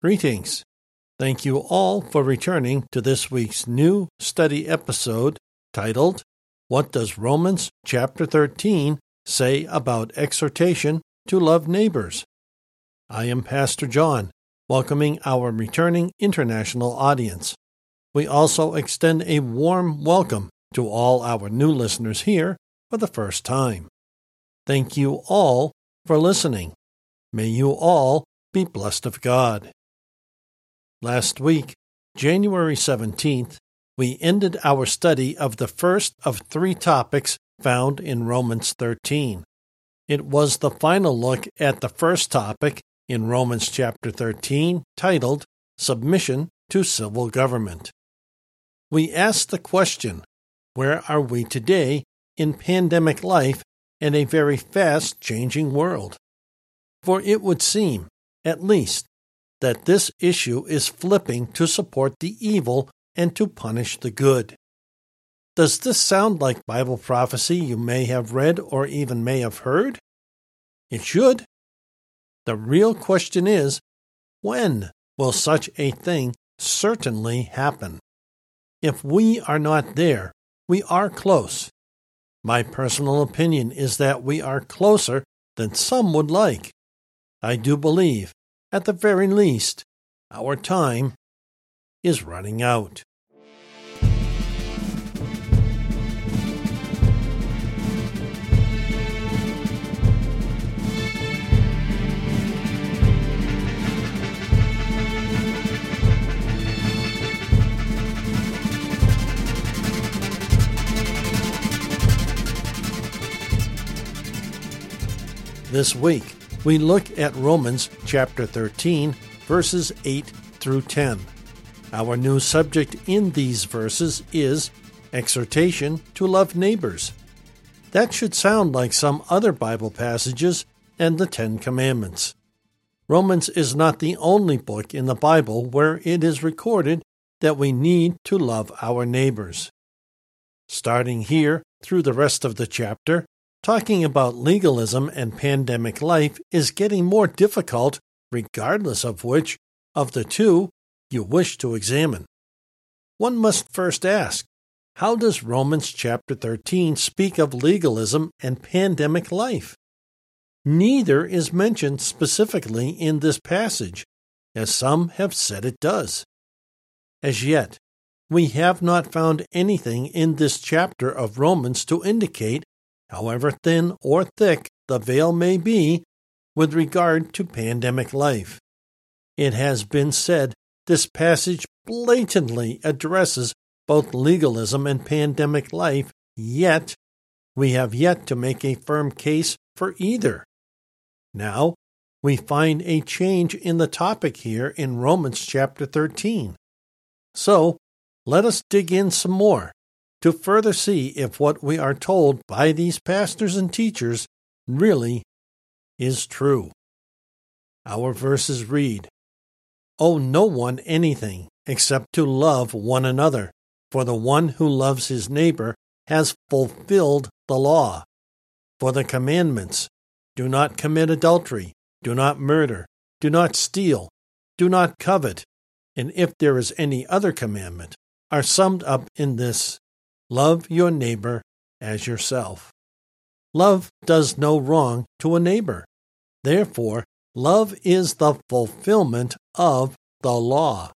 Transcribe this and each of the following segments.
Greetings. Thank you all for returning to this week's new study episode titled, What Does Romans chapter 13 Say About Exhortation to Love Neighbors? I am Pastor John, welcoming our returning international audience. We also extend a warm welcome to all our new listeners here for the first time. Thank you all for listening. May you all be blessed of God. Last week, January 17th, we ended our study of the first of three topics found in Romans 13. It was the final look at the first topic in Romans chapter 13, titled Submission to Civil Government. We asked the question Where are we today in pandemic life and a very fast changing world? For it would seem, at least, that this issue is flipping to support the evil and to punish the good. Does this sound like Bible prophecy you may have read or even may have heard? It should. The real question is when will such a thing certainly happen? If we are not there, we are close. My personal opinion is that we are closer than some would like. I do believe at the very least, our time is running out. This week, we look at Romans chapter 13, verses 8 through 10. Our new subject in these verses is exhortation to love neighbors. That should sound like some other Bible passages and the Ten Commandments. Romans is not the only book in the Bible where it is recorded that we need to love our neighbors. Starting here through the rest of the chapter, Talking about legalism and pandemic life is getting more difficult, regardless of which of the two you wish to examine. One must first ask how does Romans chapter 13 speak of legalism and pandemic life? Neither is mentioned specifically in this passage, as some have said it does. As yet, we have not found anything in this chapter of Romans to indicate however thin or thick the veil may be, with regard to pandemic life. It has been said this passage blatantly addresses both legalism and pandemic life, yet we have yet to make a firm case for either. Now, we find a change in the topic here in Romans chapter 13. So, let us dig in some more to further see if what we are told by these pastors and teachers really is true. Our verses read Owe no one anything except to love one another, for the one who loves his neighbor has fulfilled the law. For the commandments do not commit adultery, do not murder, do not steal, do not covet, and if there is any other commandment, are summed up in this Love your neighbor as yourself. Love does no wrong to a neighbor. Therefore, love is the fulfillment of the law.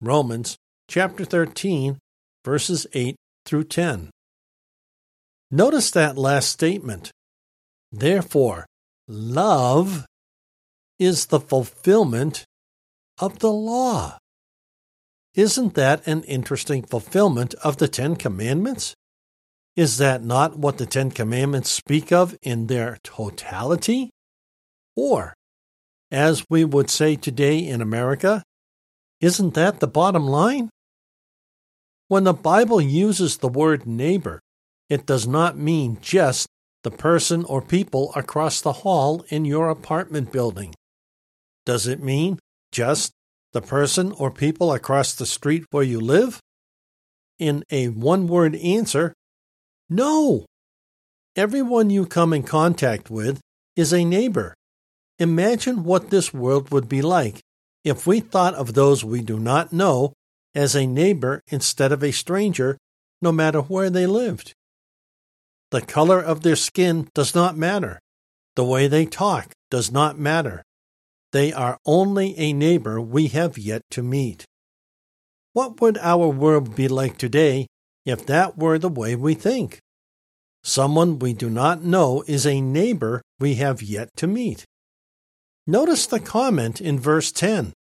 Romans chapter 13, verses 8 through 10. Notice that last statement. Therefore, love is the fulfillment of the law. Isn't that an interesting fulfillment of the Ten Commandments? Is that not what the Ten Commandments speak of in their totality? Or, as we would say today in America, isn't that the bottom line? When the Bible uses the word neighbor, it does not mean just the person or people across the hall in your apartment building. Does it mean just the person or people across the street where you live? In a one word answer, no. Everyone you come in contact with is a neighbor. Imagine what this world would be like if we thought of those we do not know as a neighbor instead of a stranger, no matter where they lived. The color of their skin does not matter. The way they talk does not matter. They are only a neighbor we have yet to meet. What would our world be like today if that were the way we think? Someone we do not know is a neighbor we have yet to meet. Notice the comment in verse 10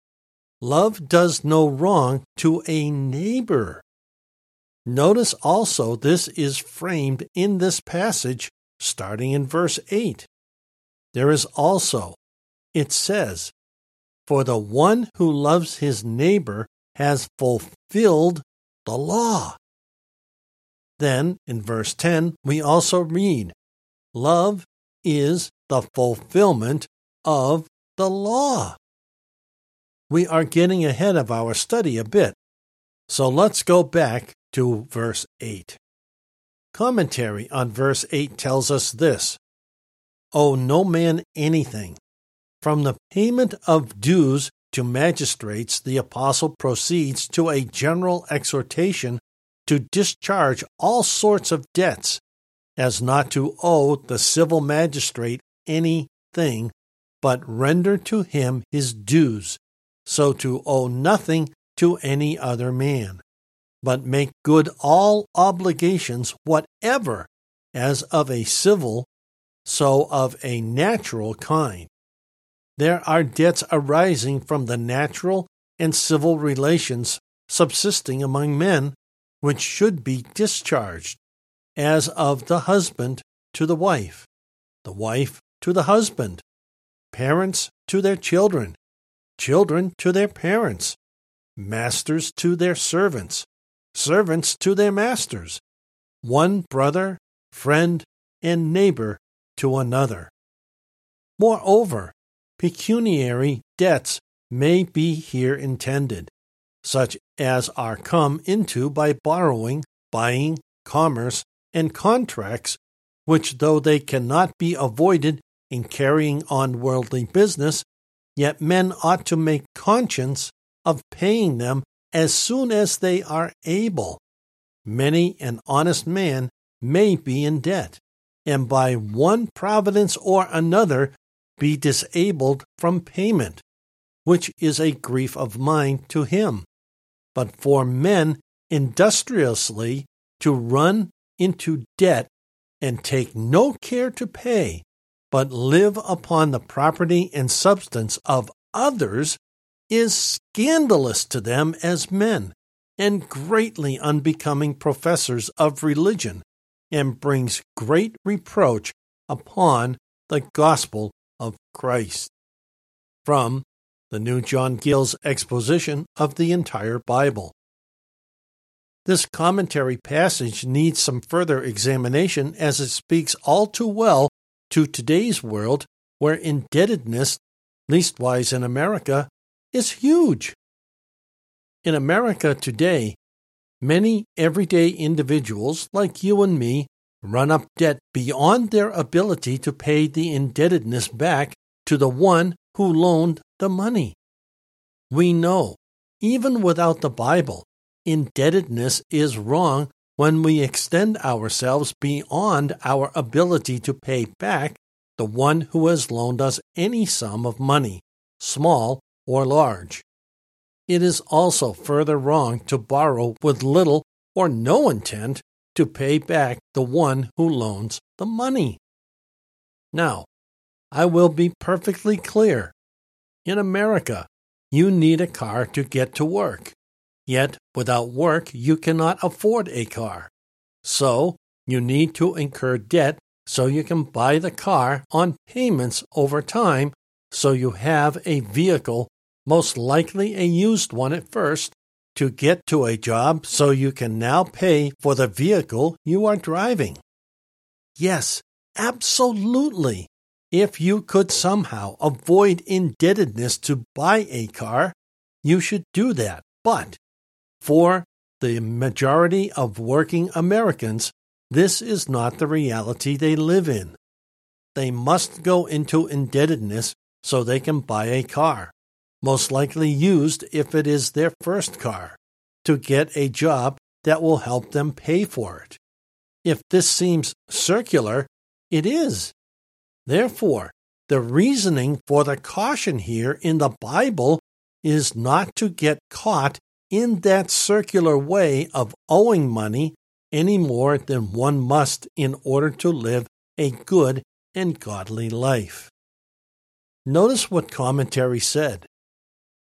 Love does no wrong to a neighbor. Notice also this is framed in this passage starting in verse 8. There is also, it says, For the one who loves his neighbor has fulfilled the law. Then in verse 10, we also read, Love is the fulfillment of the law. We are getting ahead of our study a bit, so let's go back to verse 8. Commentary on verse 8 tells us this Owe no man anything. From the payment of dues to magistrates, the apostle proceeds to a general exhortation to discharge all sorts of debts, as not to owe the civil magistrate anything, but render to him his dues, so to owe nothing to any other man, but make good all obligations, whatever, as of a civil, so of a natural kind. There are debts arising from the natural and civil relations subsisting among men, which should be discharged, as of the husband to the wife, the wife to the husband, parents to their children, children to their parents, masters to their servants, servants to their masters, one brother, friend, and neighbor to another. Moreover, pecuniary debts may be here intended, such as are come into by borrowing, buying, commerce, and contracts, which, though they cannot be avoided in carrying on worldly business, yet men ought to make conscience of paying them as soon as they are able. Many an honest man may be in debt, and by one providence or another be disabled from payment, which is a grief of mind to him. But for men industriously to run into debt and take no care to pay, but live upon the property and substance of others is scandalous to them as men and greatly unbecoming professors of religion and brings great reproach upon the gospel of Christ. From the New John Gill's exposition of the entire Bible. This commentary passage needs some further examination as it speaks all too well to today's world where indebtedness, leastwise in America, is huge. In America today, many everyday individuals like you and me run up debt beyond their ability to pay the indebtedness back to the one who loaned the money. We know, even without the Bible, indebtedness is wrong when we extend ourselves beyond our ability to pay back the one who has loaned us any sum of money, small or large. It is also further wrong to borrow with little or no intent to pay back the one who loans the money. Now, I will be perfectly clear. In America, you need a car to get to work. Yet, without work, you cannot afford a car. So, you need to incur debt so you can buy the car on payments over time so you have a vehicle, most likely a used one at first, to get to a job so you can now pay for the vehicle you are driving. Yes, absolutely. If you could somehow avoid indebtedness to buy a car, you should do that. But for the majority of working Americans, this is not the reality they live in. They must go into indebtedness so they can buy a car. Most likely used if it is their first car, to get a job that will help them pay for it. If this seems circular, it is. Therefore, the reasoning for the caution here in the Bible is not to get caught in that circular way of owing money any more than one must in order to live a good and godly life. Notice what commentary said.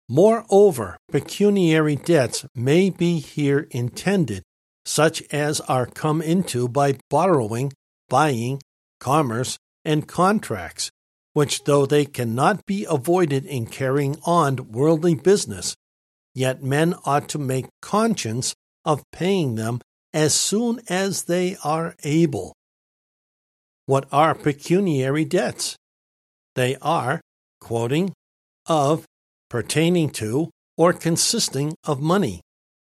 Moreover, pecuniary debts may be here intended, such as are come into by borrowing, buying, commerce, and contracts, which though they cannot be avoided in carrying on worldly business, yet men ought to make conscience of paying them as soon as they are able. What are pecuniary debts? They are, quoting, of, pertaining to, or consisting of money.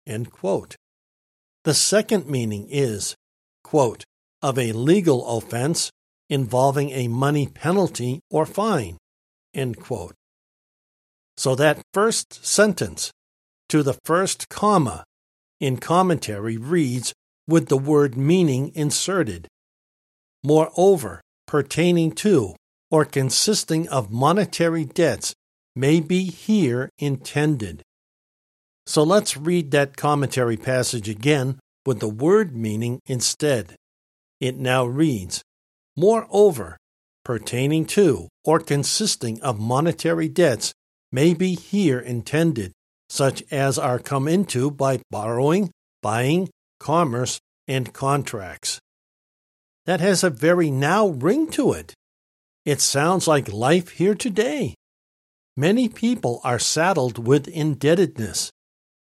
The second meaning is, quote, of a legal offense involving a money penalty or fine. So that first sentence to the first comma in commentary reads with the word meaning inserted. Moreover, pertaining to or consisting of monetary debts may be here intended. So let's read that commentary passage again with the word meaning instead. It now reads Moreover, pertaining to or consisting of monetary debts may be here intended, such as are come into by borrowing, buying, commerce, and contracts. That has a very now ring to it. It sounds like life here today. Many people are saddled with indebtedness.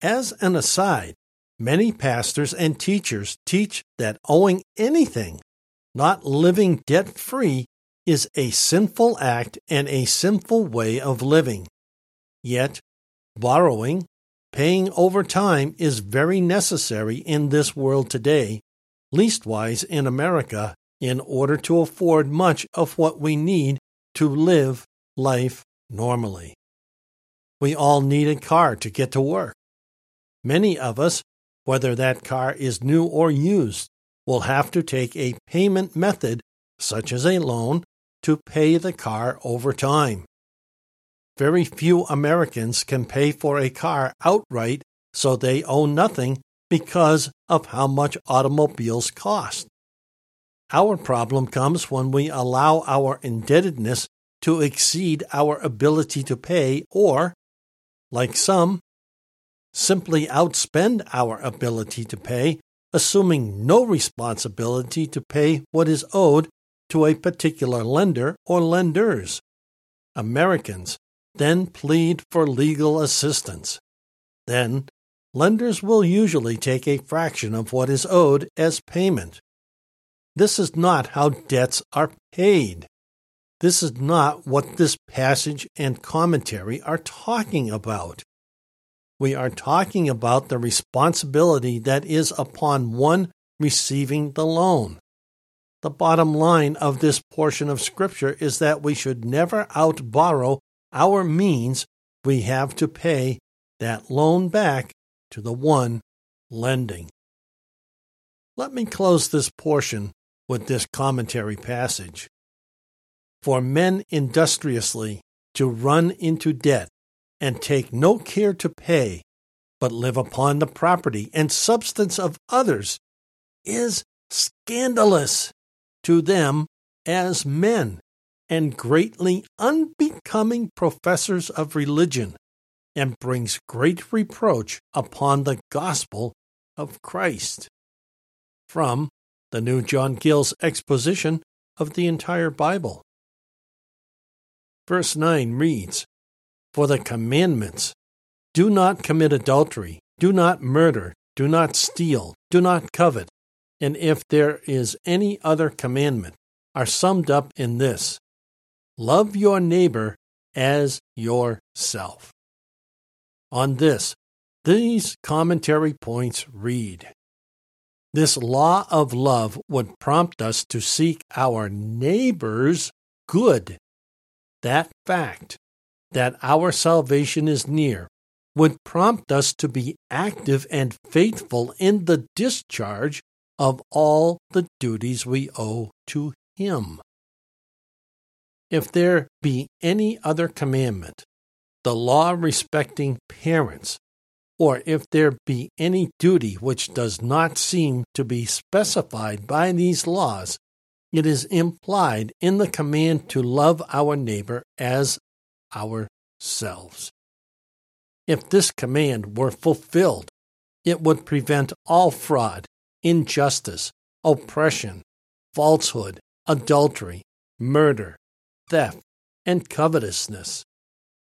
As an aside, many pastors and teachers teach that owing anything, not living debt free, is a sinful act and a sinful way of living. Yet, borrowing, paying over time is very necessary in this world today, leastwise in America, in order to afford much of what we need to live life normally. We all need a car to get to work. Many of us, whether that car is new or used, will have to take a payment method, such as a loan, to pay the car over time. Very few Americans can pay for a car outright, so they owe nothing because of how much automobiles cost. Our problem comes when we allow our indebtedness to exceed our ability to pay, or, like some, simply outspend our ability to pay, assuming no responsibility to pay what is owed to a particular lender or lenders. Americans then plead for legal assistance. Then, lenders will usually take a fraction of what is owed as payment. This is not how debts are paid. This is not what this passage and commentary are talking about. We are talking about the responsibility that is upon one receiving the loan. The bottom line of this portion of Scripture is that we should never outborrow our means. We have to pay that loan back to the one lending. Let me close this portion with this commentary passage for men industriously to run into debt and take no care to pay, but live upon the property and substance of others, is scandalous to them as men and greatly unbecoming professors of religion, and brings great reproach upon the gospel of Christ. From the New John Gill's exposition of the entire Bible. Verse 9 reads For the commandments do not commit adultery, do not murder, do not steal, do not covet, and if there is any other commandment, are summed up in this Love your neighbor as yourself. On this, these commentary points read This law of love would prompt us to seek our neighbor's good that fact that our salvation is near would prompt us to be active and faithful in the discharge of all the duties we owe to Him. If there be any other commandment, the law respecting parents, or if there be any duty which does not seem to be specified by these laws, it is implied in the command to love our neighbor as ourselves. If this command were fulfilled, it would prevent all fraud, injustice, oppression, falsehood, adultery, murder, theft, and covetousness.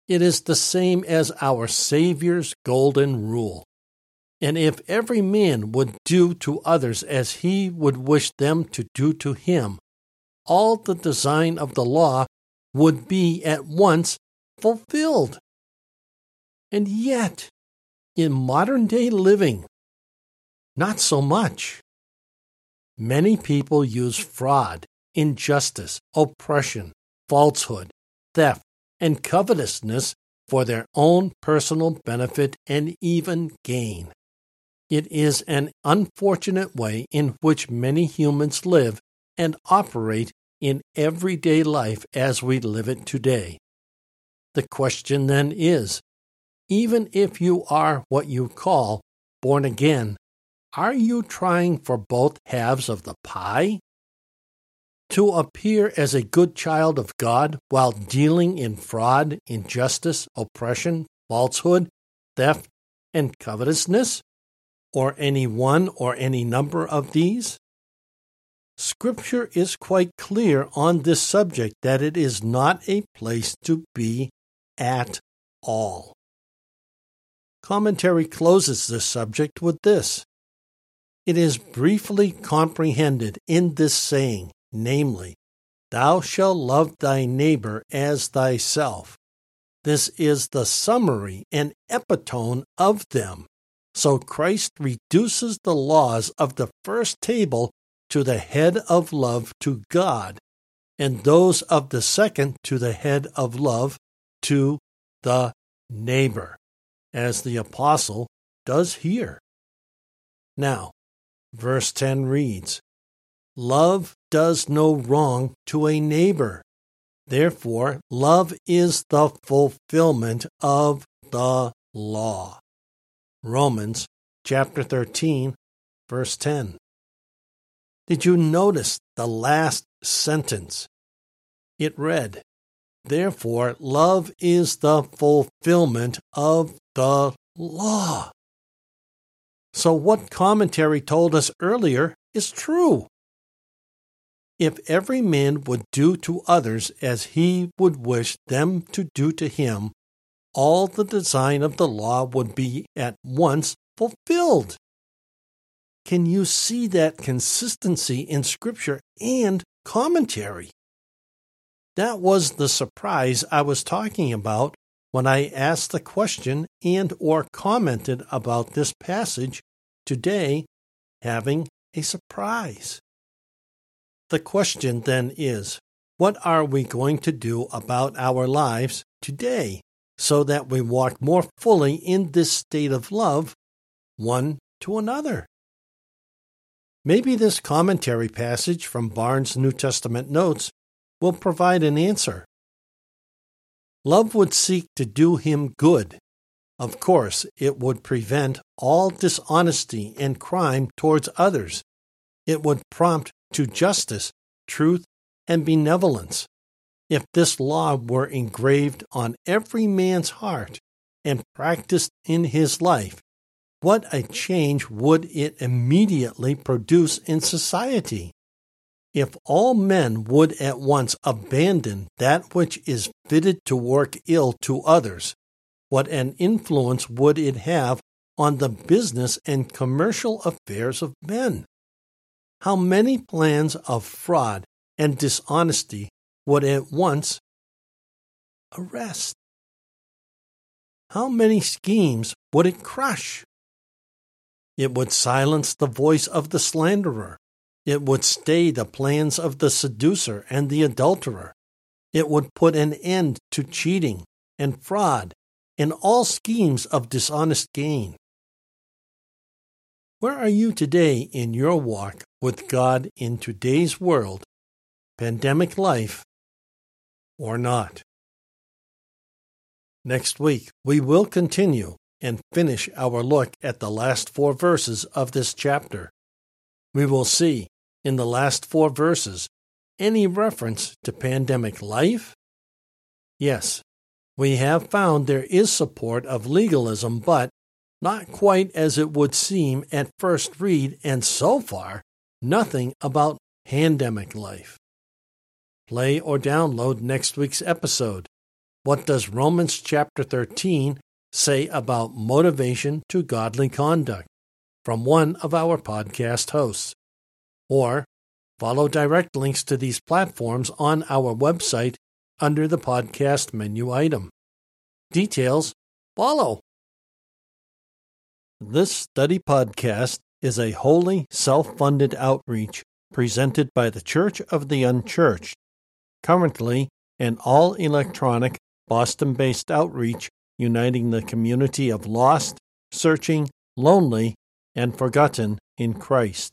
It is the same as our Saviour's golden rule. And if every man would do to others as he would wish them to do to him, all the design of the law would be at once fulfilled. And yet, in modern day living, not so much. Many people use fraud, injustice, oppression, falsehood, theft, and covetousness for their own personal benefit and even gain. It is an unfortunate way in which many humans live and operate in everyday life as we live it today. The question then is even if you are what you call born again, are you trying for both halves of the pie? To appear as a good child of God while dealing in fraud, injustice, oppression, falsehood, theft, and covetousness? Or any one or any number of these? Scripture is quite clear on this subject that it is not a place to be at all. Commentary closes this subject with this. It is briefly comprehended in this saying, namely, Thou shalt love thy neighbor as thyself. This is the summary and epitome of them. So Christ reduces the laws of the first table to the head of love to God, and those of the second to the head of love to the neighbor as the apostle does here. Now, verse 10 reads Love does no wrong to a neighbor. Therefore, love is the fulfillment of the law. Romans chapter 13, verse 10. Did you notice the last sentence? It read, Therefore, love is the fulfillment of the law. So, what commentary told us earlier is true. If every man would do to others as he would wish them to do to him, all the design of the law would be at once fulfilled. Can you see that consistency in Scripture and commentary? That was the surprise I was talking about when I asked the question and or commented about this passage today having a surprise. The question then is, what are we going to do about our lives today so that we walk more fully in this state of love one to another? Maybe this commentary passage from Barnes' New Testament Notes will provide an answer. Love would seek to do him good. Of course, it would prevent all dishonesty and crime towards others. It would prompt to justice, truth, and benevolence. If this law were engraved on every man's heart and practiced in his life, what a change would it immediately produce in society? If all men would at once abandon that which is fitted to work ill to others, what an influence would it have on the business and commercial affairs of men? How many plans of fraud and dishonesty would at once arrest? How many schemes would it crush? It would silence the voice of the slanderer it would stay the plans of the seducer and the adulterer. It would put an end to cheating and fraud and all schemes of dishonest gain. Where are you today in your walk with God in today's world, pandemic life, or not? Next week, we will continue and finish our look at the last four verses of this chapter. We will see in the last four verses any reference to pandemic life? Yes, we have found there is support of legalism, but not quite as it would seem at first read, and so far, nothing about pandemic life. Play or download next week's episode. What does Romans chapter 13 say about motivation to godly conduct? From one of our podcast hosts. Or follow direct links to these platforms on our website under the podcast menu item. Details follow. This study podcast is a wholly self funded outreach presented by the Church of the Unchurched, currently an all electronic Boston based outreach uniting the community of lost, searching, lonely, and forgotten in Christ.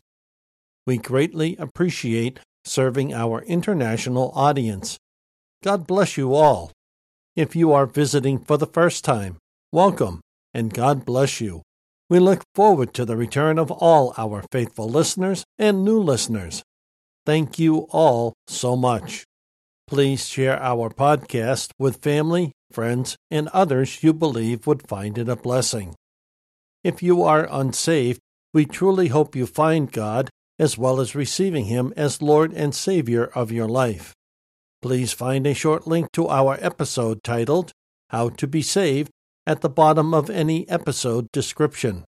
We greatly appreciate serving our international audience. God bless you all. If you are visiting for the first time, welcome and God bless you. We look forward to the return of all our faithful listeners and new listeners. Thank you all so much. Please share our podcast with family, friends, and others you believe would find it a blessing. If you are unsaved, we truly hope you find God as well as receiving Him as Lord and Savior of your life. Please find a short link to our episode titled How to Be Saved at the bottom of any episode description.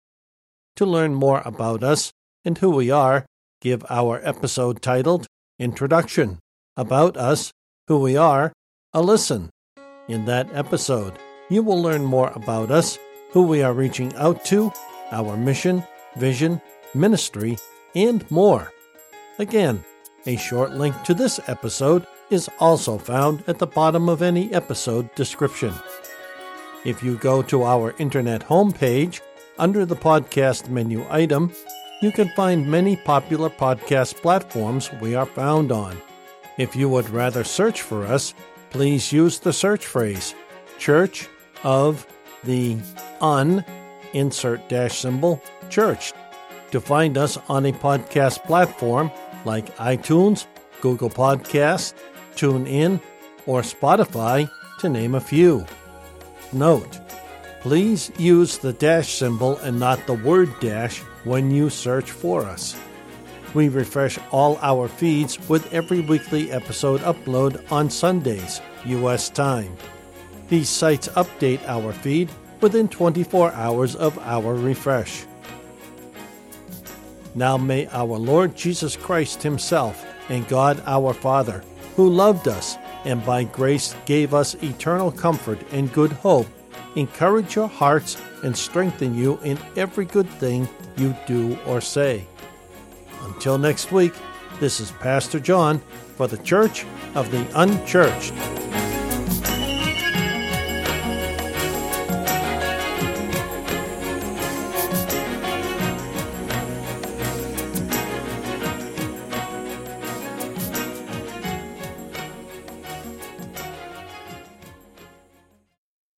To learn more about us and who we are, give our episode titled Introduction, About Us, Who We Are, a listen. In that episode, you will learn more about us, who we are reaching out to, our mission, vision, ministry, and more. Again, a short link to this episode is also found at the bottom of any episode description. If you go to our internet homepage, under the podcast menu item, you can find many popular podcast platforms we are found on. If you would rather search for us, please use the search phrase Church of the Un, insert dash symbol, church, to find us on a podcast platform like iTunes, Google Podcasts, TuneIn, or Spotify, to name a few. Note, please use the dash symbol and not the word dash when you search for us. We refresh all our feeds with every weekly episode upload on Sundays, U.S. time. These sites update our feed within 24 hours of our refresh. Now may our Lord Jesus Christ Himself and God our Father, who loved us and by grace gave us eternal comfort and good hope, encourage your hearts and strengthen you in every good thing you do or say. Until next week, this is Pastor John for the Church of the Unchurched.